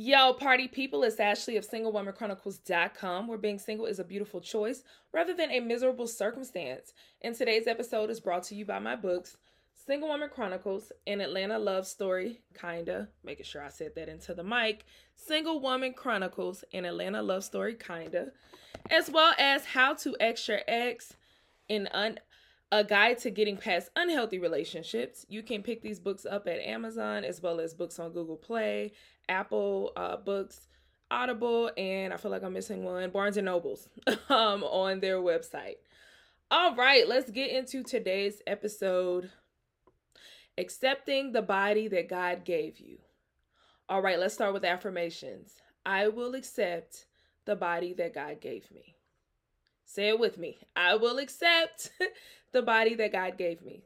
Yo, party people, it's Ashley of SingleWomanChronicles.com, where being single is a beautiful choice rather than a miserable circumstance. And today's episode is brought to you by my books, Single Woman Chronicles, An Atlanta Love Story, kinda, making sure I said that into the mic, Single Woman Chronicles, An Atlanta Love Story, kinda, as well as How to X Your Ex, in un- a guide to getting past unhealthy relationships. You can pick these books up at Amazon as well as books on Google Play, Apple uh, Books, Audible, and I feel like I'm missing one, Barnes and Nobles, um, on their website. All right, let's get into today's episode. Accepting the body that God gave you. All right, let's start with affirmations. I will accept the body that God gave me. Say it with me. I will accept the body that God gave me.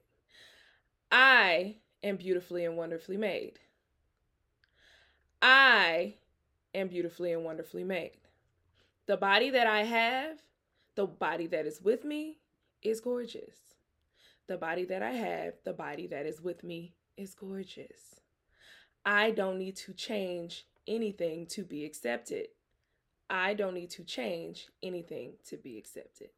I am beautifully and wonderfully made. I am beautifully and wonderfully made. The body that I have, the body that is with me, is gorgeous. The body that I have, the body that is with me, is gorgeous. I don't need to change anything to be accepted. I don't need to change anything to be accepted.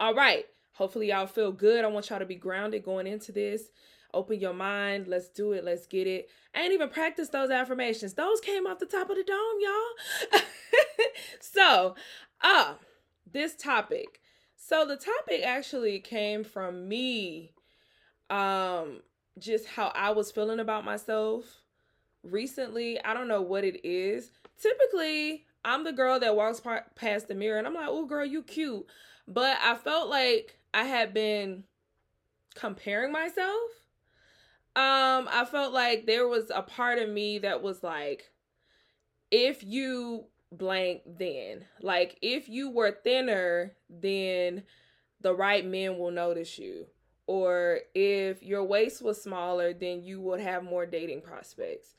All right. Hopefully, y'all feel good. I want y'all to be grounded going into this. Open your mind. Let's do it. Let's get it. I ain't even practiced those affirmations. Those came off the top of the dome, y'all. so, uh, this topic. So the topic actually came from me um just how I was feeling about myself recently. I don't know what it is. Typically, I'm the girl that walks past the mirror and I'm like, "Oh, girl, you cute." But I felt like I had been comparing myself um, I felt like there was a part of me that was like, if you blank, then like if you were thinner, then the right men will notice you. Or if your waist was smaller, then you would have more dating prospects.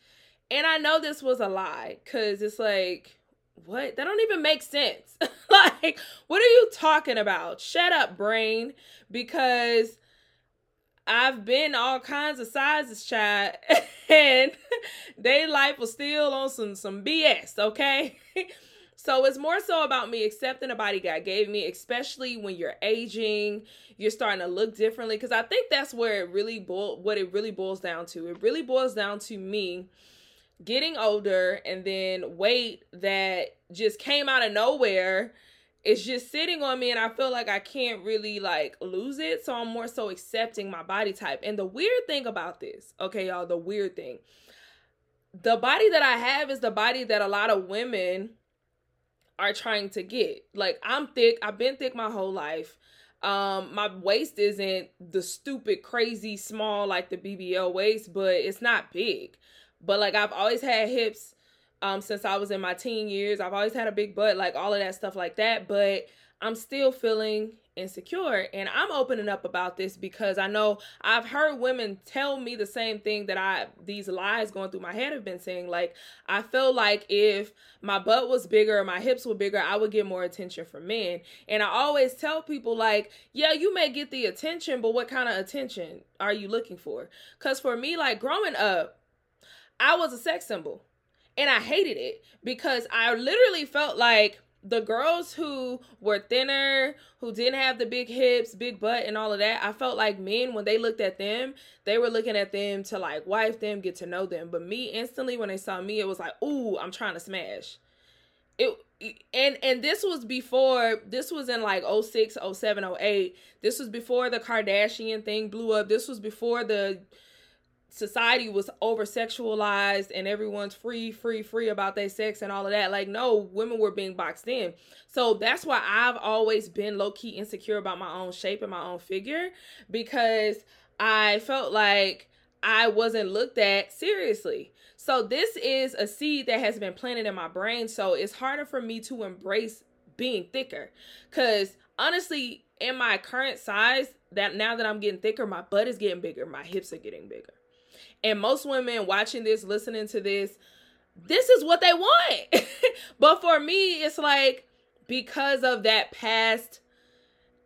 And I know this was a lie because it's like, what? That don't even make sense. like, what are you talking about? Shut up, brain. Because I've been all kinds of sizes, child, and they life was still on some some BS, okay? so it's more so about me accepting the body God gave me, especially when you're aging, you're starting to look differently. Because I think that's where it really boil what it really boils down to. It really boils down to me getting older and then weight that just came out of nowhere it's just sitting on me and I feel like I can't really like lose it. So I'm more so accepting my body type. And the weird thing about this, okay, y'all, the weird thing. The body that I have is the body that a lot of women are trying to get. Like I'm thick. I've been thick my whole life. Um, my waist isn't the stupid, crazy small like the BBL waist, but it's not big. But like I've always had hips um since I was in my teen years. I've always had a big butt, like all of that stuff like that. But I'm still feeling insecure and i'm opening up about this because i know i've heard women tell me the same thing that i these lies going through my head have been saying like i feel like if my butt was bigger my hips were bigger i would get more attention from men and i always tell people like yeah you may get the attention but what kind of attention are you looking for because for me like growing up i was a sex symbol and i hated it because i literally felt like the girls who were thinner, who didn't have the big hips, big butt, and all of that, I felt like men, when they looked at them, they were looking at them to like wife them, get to know them. But me, instantly, when they saw me, it was like, ooh, I'm trying to smash. It and and this was before this was in like 06 07 08 this was before the kardashian thing blew up this was before the society was over sexualized and everyone's free, free, free about their sex and all of that. Like, no, women were being boxed in. So that's why I've always been low key insecure about my own shape and my own figure because I felt like I wasn't looked at seriously. So this is a seed that has been planted in my brain. So it's harder for me to embrace being thicker because honestly, in my current size, that now that I'm getting thicker, my butt is getting bigger, my hips are getting bigger. And most women watching this, listening to this, this is what they want. but for me, it's like because of that past,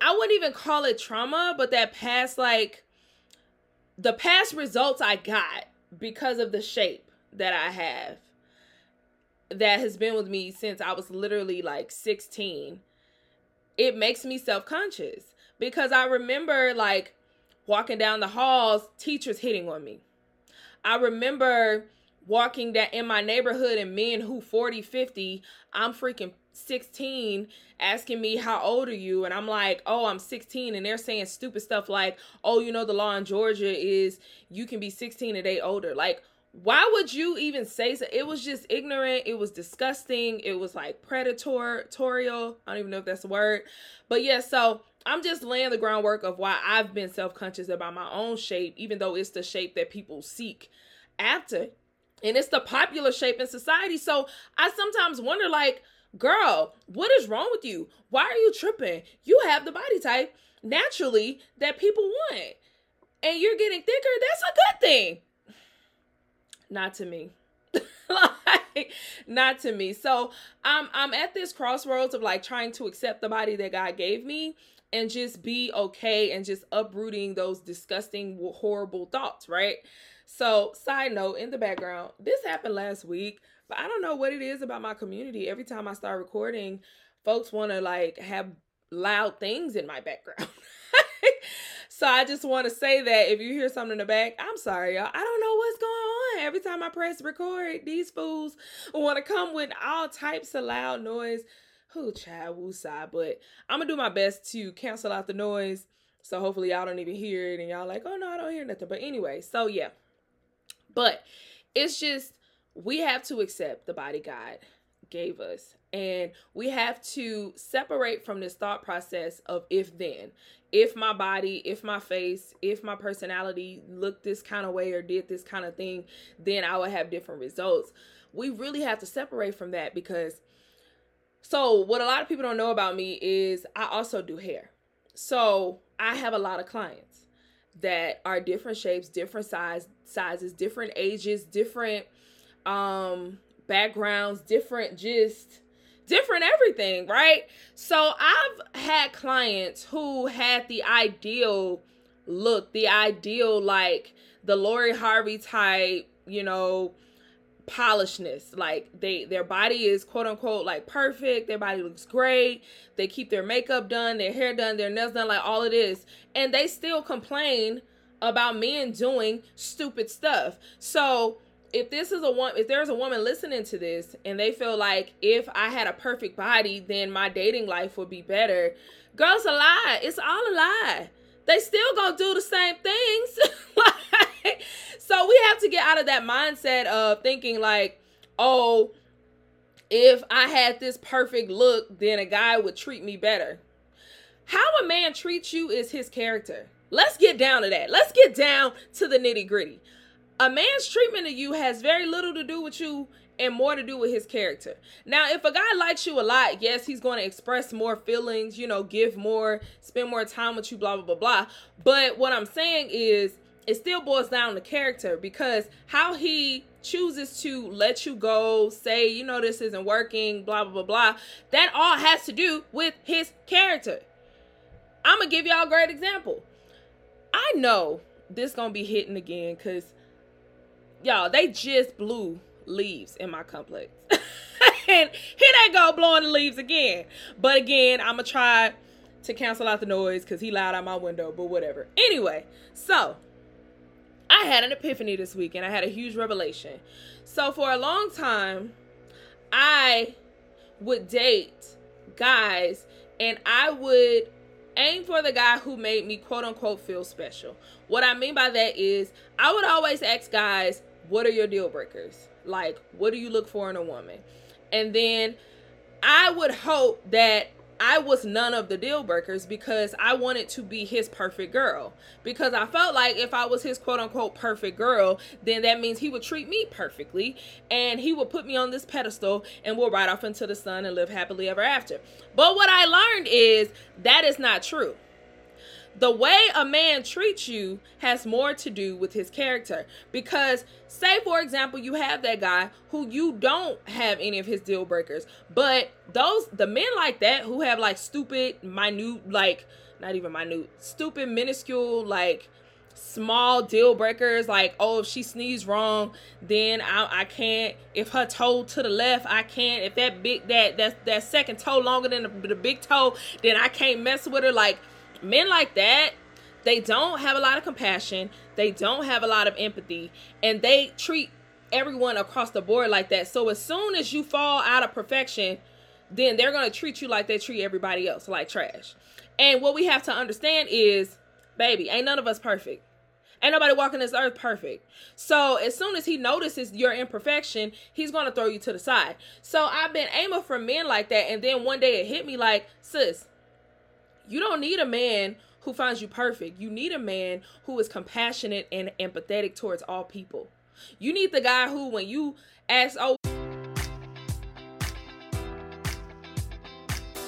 I wouldn't even call it trauma, but that past, like the past results I got because of the shape that I have that has been with me since I was literally like 16. It makes me self conscious because I remember like walking down the halls, teachers hitting on me I remember walking that in my neighborhood and men who 40, 50, I'm freaking 16 asking me how old are you and I'm like, "Oh, I'm 16." And they're saying stupid stuff like, "Oh, you know the law in Georgia is you can be 16 a day older." Like why would you even say so? It was just ignorant. It was disgusting. It was like predatorial. I don't even know if that's a word. But yeah, so I'm just laying the groundwork of why I've been self conscious about my own shape, even though it's the shape that people seek after. And it's the popular shape in society. So I sometimes wonder, like, girl, what is wrong with you? Why are you tripping? You have the body type naturally that people want. And you're getting thicker. That's a good thing. Not to me. like not to me. So I'm I'm at this crossroads of like trying to accept the body that God gave me and just be okay and just uprooting those disgusting horrible thoughts, right? So, side note in the background, this happened last week, but I don't know what it is about my community. Every time I start recording, folks want to like have loud things in my background. so I just want to say that if you hear something in the back, I'm sorry, y'all. I don't know what's going on. Every time I press record, these fools want to come with all types of loud noise who child woosah, but I'm gonna do my best to cancel out the noise. So hopefully y'all don't even hear it and y'all like, oh no, I don't hear nothing. But anyway, so yeah. But it's just we have to accept the body God gave us. And we have to separate from this thought process of if then. If my body, if my face, if my personality looked this kind of way or did this kind of thing, then I would have different results. We really have to separate from that because so, what a lot of people don't know about me is I also do hair. So, I have a lot of clients that are different shapes, different size sizes, different ages, different um backgrounds, different just different everything, right? So, I've had clients who had the ideal look, the ideal like the Lori Harvey type, you know, polishedness like they their body is quote unquote like perfect. Their body looks great. They keep their makeup done their hair done their nails done like all of this. And they still complain about men doing stupid stuff. So if this is a one if there's a woman listening to this and they feel like if i had a perfect body then my dating life would be better girls a lie it's all a lie they still gonna do the same things like so we have to get out of that mindset of thinking like, oh, if I had this perfect look, then a guy would treat me better. How a man treats you is his character. Let's get down to that. Let's get down to the nitty gritty. A man's treatment of you has very little to do with you and more to do with his character. Now, if a guy likes you a lot, yes, he's going to express more feelings, you know, give more, spend more time with you, blah, blah, blah, blah. But what I'm saying is, it still boils down to character because how he chooses to let you go, say, you know, this isn't working, blah, blah, blah, blah, that all has to do with his character. I'm going to give y'all a great example. I know this going to be hitting again because, y'all, they just blew leaves in my complex. and here they go blowing the leaves again. But again, I'm going to try to cancel out the noise because he loud out my window, but whatever. Anyway, so I had an epiphany this week and I had a huge revelation. So for a long time, I would date guys and I would aim for the guy who made me quote unquote feel special. What I mean by that is I would always ask guys, what are your deal breakers? Like, what do you look for in a woman? And then I would hope that I was none of the deal breakers because I wanted to be his perfect girl. Because I felt like if I was his quote unquote perfect girl, then that means he would treat me perfectly and he would put me on this pedestal and we'll ride off into the sun and live happily ever after. But what I learned is that is not true the way a man treats you has more to do with his character. Because, say, for example, you have that guy who you don't have any of his deal breakers, but those, the men like that who have like stupid, minute, like, not even minute, stupid, minuscule, like, small deal breakers like oh if she sneezed wrong then I, I can't if her toe to the left i can't if that big that that that second toe longer than the, the big toe then i can't mess with her like men like that they don't have a lot of compassion. They don't have a lot of empathy. And they treat everyone across the board like that. So as soon as you fall out of perfection then they're going to treat you like they treat everybody else like trash. And what we have to understand is baby ain't none of us perfect. Ain't nobody walking this earth perfect. So as soon as he notices your imperfection, he's gonna throw you to the side. So I've been aiming for men like that, and then one day it hit me like, sis, you don't need a man who finds you perfect. You need a man who is compassionate and empathetic towards all people. You need the guy who, when you ask, oh,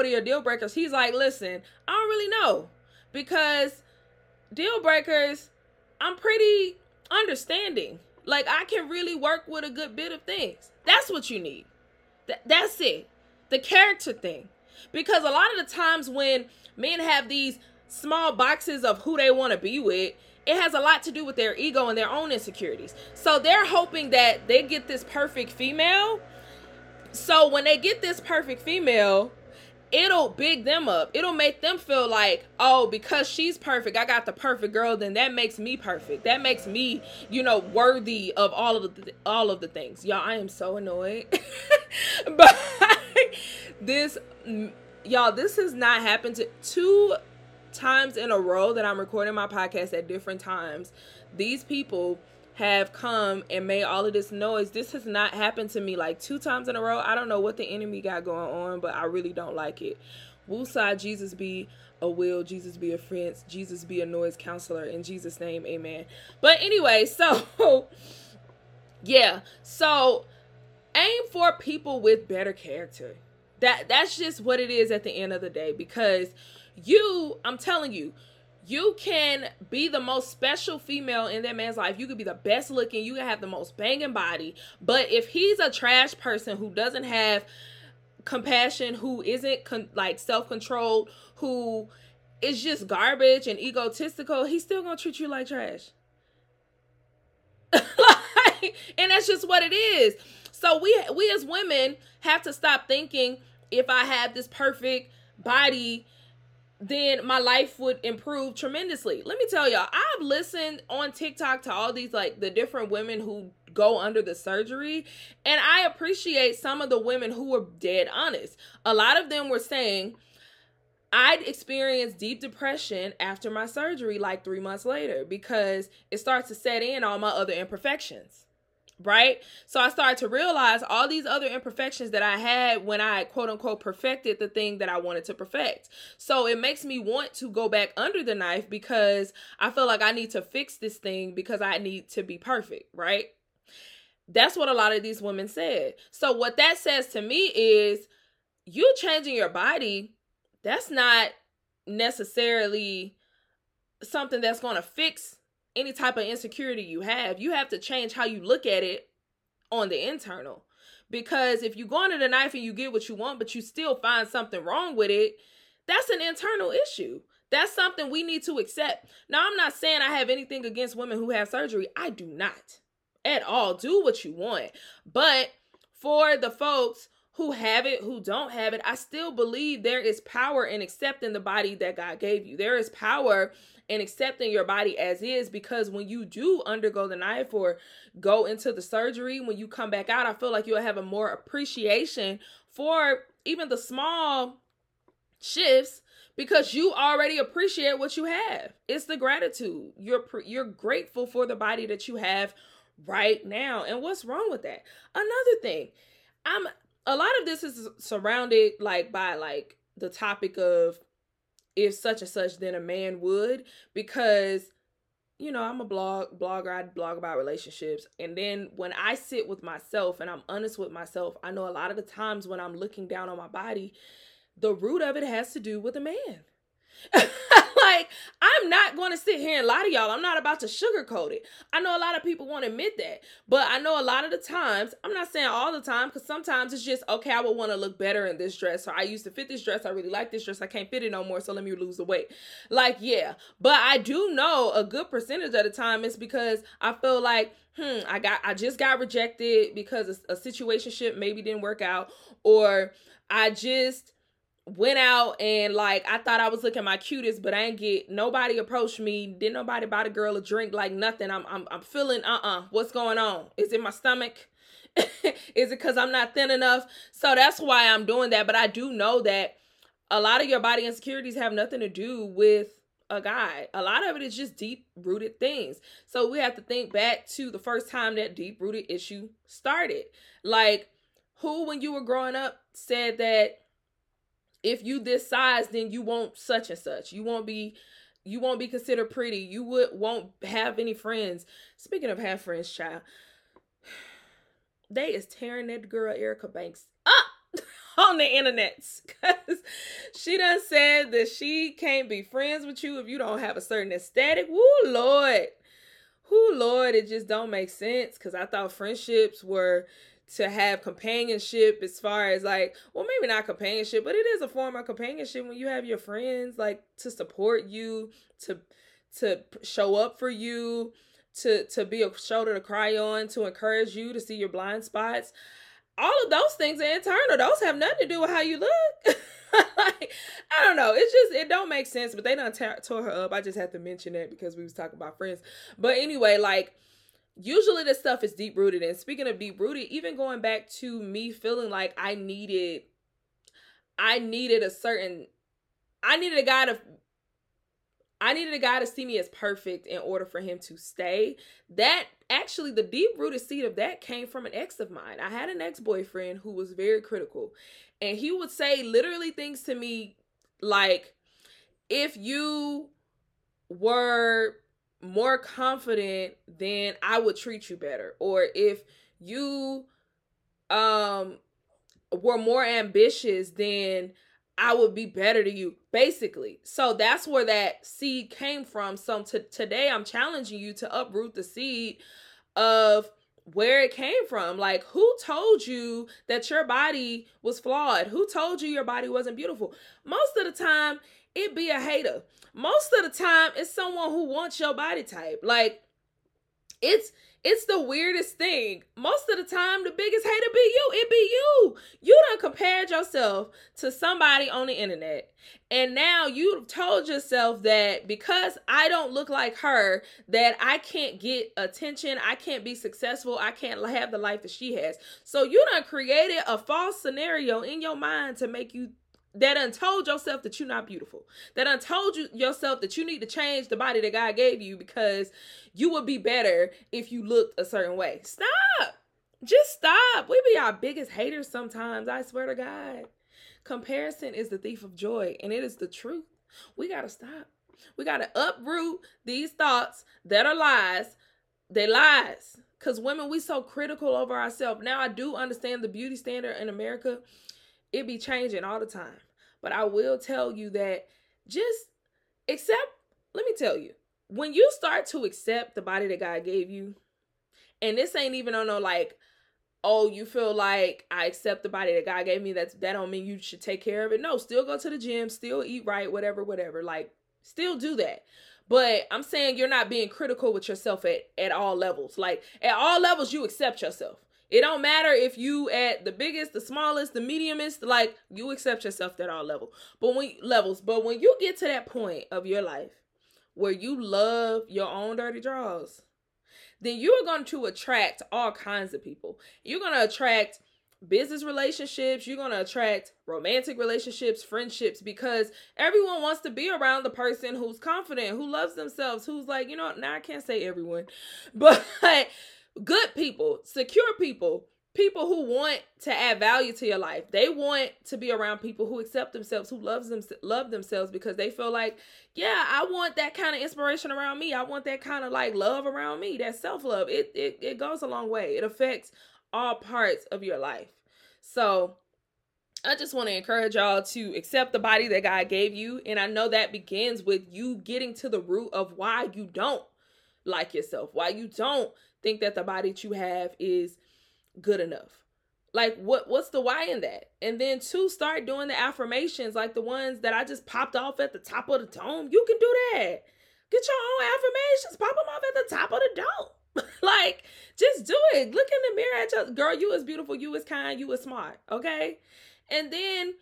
What your deal breakers? He's like, listen, I don't really know because deal breakers, I'm pretty understanding. Like I can really work with a good bit of things. That's what you need. Th- that's it. The character thing. Because a lot of the times when men have these small boxes of who they want to be with, it has a lot to do with their ego and their own insecurities. So they're hoping that they get this perfect female. So when they get this perfect female, it'll big them up. It'll make them feel like, oh, because she's perfect, I got the perfect girl, then that makes me perfect. That makes me, you know, worthy of all of the all of the things. Y'all, I am so annoyed. but this mm, y'all, this has not happened to two times in a row that I'm recording my podcast at different times. These people have come and made all of this noise. This has not happened to me like two times in a row. I don't know what the enemy got going on, but I really don't like it. Woosah, Jesus be a will, Jesus be a friend, Jesus be a noise counselor. In Jesus' name, amen. But anyway, so yeah, so aim for people with better character. That that's just what it is at the end of the day because you, I'm telling you, you can be the most special female in that man's life. You could be the best looking, you can have the most banging body. But if he's a trash person who doesn't have compassion, who isn't con- like self controlled, who is just garbage and egotistical, he's still gonna treat you like trash. like, and that's just what it is. So we we as women have to stop thinking if I have this perfect body then my life would improve tremendously. Let me tell y'all, I've listened on TikTok to all these like the different women who go under the surgery, and I appreciate some of the women who were dead honest. A lot of them were saying, I'd experienced deep depression after my surgery like three months later because it starts to set in all my other imperfections right? So I started to realize all these other imperfections that I had when I quote unquote perfected the thing that I wanted to perfect. So it makes me want to go back under the knife because I feel like I need to fix this thing because I need to be perfect, right? That's what a lot of these women said. So what that says to me is you changing your body, that's not necessarily something that's going to fix any type of insecurity you have, you have to change how you look at it on the internal. Because if you go under the knife and you get what you want, but you still find something wrong with it, that's an internal issue. That's something we need to accept. Now, I'm not saying I have anything against women who have surgery. I do not at all. Do what you want. But for the folks who have it, who don't have it, I still believe there is power in accepting the body that God gave you. There is power in accepting your body as is because when you do undergo the knife or go into the surgery, when you come back out, I feel like you'll have a more appreciation for even the small shifts because you already appreciate what you have. It's the gratitude. You're you're grateful for the body that you have right now. And what's wrong with that? Another thing, I'm a lot of this is surrounded like by like the topic of if such and such then a man would? Because you know i'm a blog blogger i blog about relationships. And then when i sit with myself and i'm honest with myself i know a lot of the times when i'm looking down on my body the root of it has to do with a man. Like, not to sit here and lie to y'all. I'm not about to sugarcoat it. I know a lot of people won't admit that, but I know a lot of the times, I'm not saying all the time, because sometimes it's just, okay, I would want to look better in this dress. Or I used to fit this dress. I really like this dress. I can't fit it no more. So let me lose the weight. Like, yeah. But I do know a good percentage of the time it's because I feel like, hmm, I got, I just got rejected because a, a situationship maybe didn't work out. Or I just, went out and like I thought I was looking my cutest, but I ain't get nobody approached me. Didn't nobody buy the girl a drink like nothing. I'm I'm I'm feeling uh-uh. What's going on? Is it my stomach? Is it because I'm not thin enough? So that's why I'm doing that. But I do know that a lot of your body insecurities have nothing to do with a guy. A lot of it is just deep rooted things. So we have to think back to the first time that deep rooted issue started. Like, who, when you were growing up, said that if you this size then you won't such and such. You won't be you won't be considered pretty. You would won't have any friends. Speaking of have friends child they is tearing that girl erica banks up on the internet. Because she done said that she can't be friends with you if you don't have a certain aesthetic. Woo lord. Who lord it just don't make sense. Because i thought friendships were to have companionship as far as like well maybe not companionship but it is a form of companionship when you have your friends like to support you to to show up for you to to be a shoulder to cry on to encourage you to see your blind spots all of those things are internal those have nothing to do with how you look like, I don't know. It's just it don't make sense. But they don't tore her up. I just had to mention it because we was talking about friends. But anyway, like usually this stuff is deep rooted. And speaking of deep rooted, even going back to me feeling like I needed, I needed a certain, I needed a guy to. I needed a guy to see me as perfect in order for him to stay. That actually, the deep rooted seed of that came from an ex of mine. I had an ex boyfriend who was very critical and he would say literally things to me like if you were more confident then i would treat you better or if you um were more ambitious then i would be better to you basically so that's where that seed came from so t- today i'm challenging you to uproot the seed of where it came from. Like, who told you that your body was flawed? Who told you your body wasn't beautiful? Most of the time, it be a hater. Most of the time, it's someone who wants your body type. Like, it's it's the weirdest thing. Most of the time, the biggest hater be you. It be you. You done compared yourself to somebody on the internet. And now you've told yourself that because I don't look like her, that I can't get attention, I can't be successful, I can't have the life that she has. So you done created a false scenario in your mind to make you that untold yourself that you're not beautiful. That untold you yourself that you need to change the body that God gave you because you would be better if you looked a certain way. Stop. Just stop. We be our biggest haters sometimes. I swear to God. Comparison is the thief of joy, and it is the truth. We got to stop. We got to uproot these thoughts that are lies. They lies. Because women, we so critical over ourselves. Now, I do understand the beauty standard in America it be changing all the time. But I will tell you that just accept, let me tell you, when you start to accept the body that God gave you, and this ain't even on no like, oh, you feel like I accept the body that God gave me. That's that don't mean you should take care of it. No, still go to the gym, still eat right, whatever, whatever. Like, still do that. But I'm saying you're not being critical with yourself at, at all levels. Like at all levels, you accept yourself. It don't matter if you at the biggest, the smallest, the mediumest, like you accept yourself at all level. But when levels, but when you get to that point of your life where you love your own dirty draws, then you are going to attract all kinds of people. You're going to attract business relationships, you're going to attract romantic relationships, friendships, because everyone wants to be around the person who's confident, who loves themselves, who's like, you know, now I can't say everyone, but good people, secure people, people who want to add value to your life. They want to be around people who accept themselves, who loves them love themselves because they feel like, yeah, I want that kind of inspiration around me. I want that kind of like love around me. That self-love. It it it goes a long way. It affects all parts of your life. So, I just want to encourage y'all to accept the body that God gave you. And I know that begins with you getting to the root of why you don't like yourself, why you don't think that the body that you have is good enough. Like what what's the why in that? And then two, start doing the affirmations like the ones that I just popped off at the top of the dome. You can do that. Get your own affirmations, pop them off at the top of the dome. like just do it. Look in the mirror at your girl, you is beautiful, you is kind, you is smart, okay? And then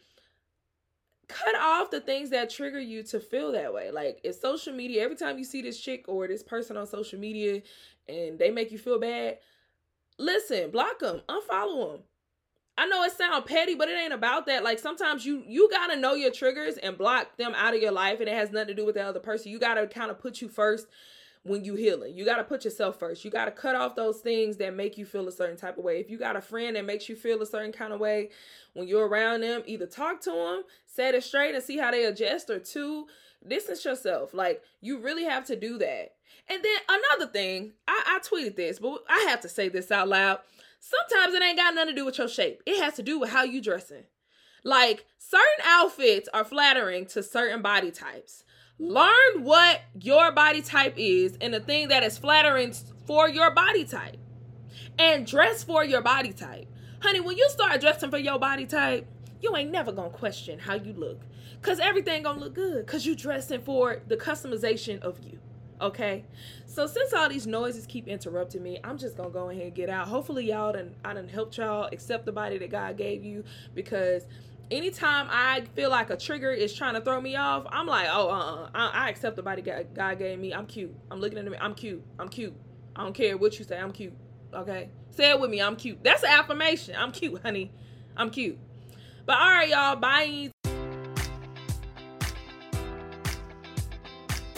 cut off the things that trigger you to feel that way. Like if social media, every time you see this chick or this person on social media and they make you feel bad, listen, block them, unfollow them. I know it sounds petty, but it ain't about that. Like sometimes you you gotta know your triggers and block them out of your life, and it has nothing to do with the other person. You gotta kind of put you first when you healing. You gotta put yourself first. You gotta cut off those things that make you feel a certain type of way. If you got a friend that makes you feel a certain kind of way, when you're around them, either talk to them, set it straight, and see how they adjust, or two, distance yourself. Like you really have to do that. And then another thing, I, I tweeted this, but I have to say this out loud. Sometimes it ain't got nothing to do with your shape. It has to do with how you dressing. Like certain outfits are flattering to certain body types. Learn what your body type is and the thing that is flattering for your body type. And dress for your body type. Honey, when you start dressing for your body type, you ain't never gonna question how you look. Cause everything gonna look good. Cause you dressing for the customization of you. Okay. So since all these noises keep interrupting me, I'm just gonna go ahead and get out. Hopefully y'all done I done helped y'all accept the body that God gave you because anytime I feel like a trigger is trying to throw me off, I'm like, oh, uh, I, I accept the body God, God gave me. I'm cute. I'm looking at me. I'm cute. I'm cute. I don't care what you say. I'm cute. Okay, say it with me. I'm cute. That's an affirmation. I'm cute, honey. I'm cute. But all right, y'all. Bye.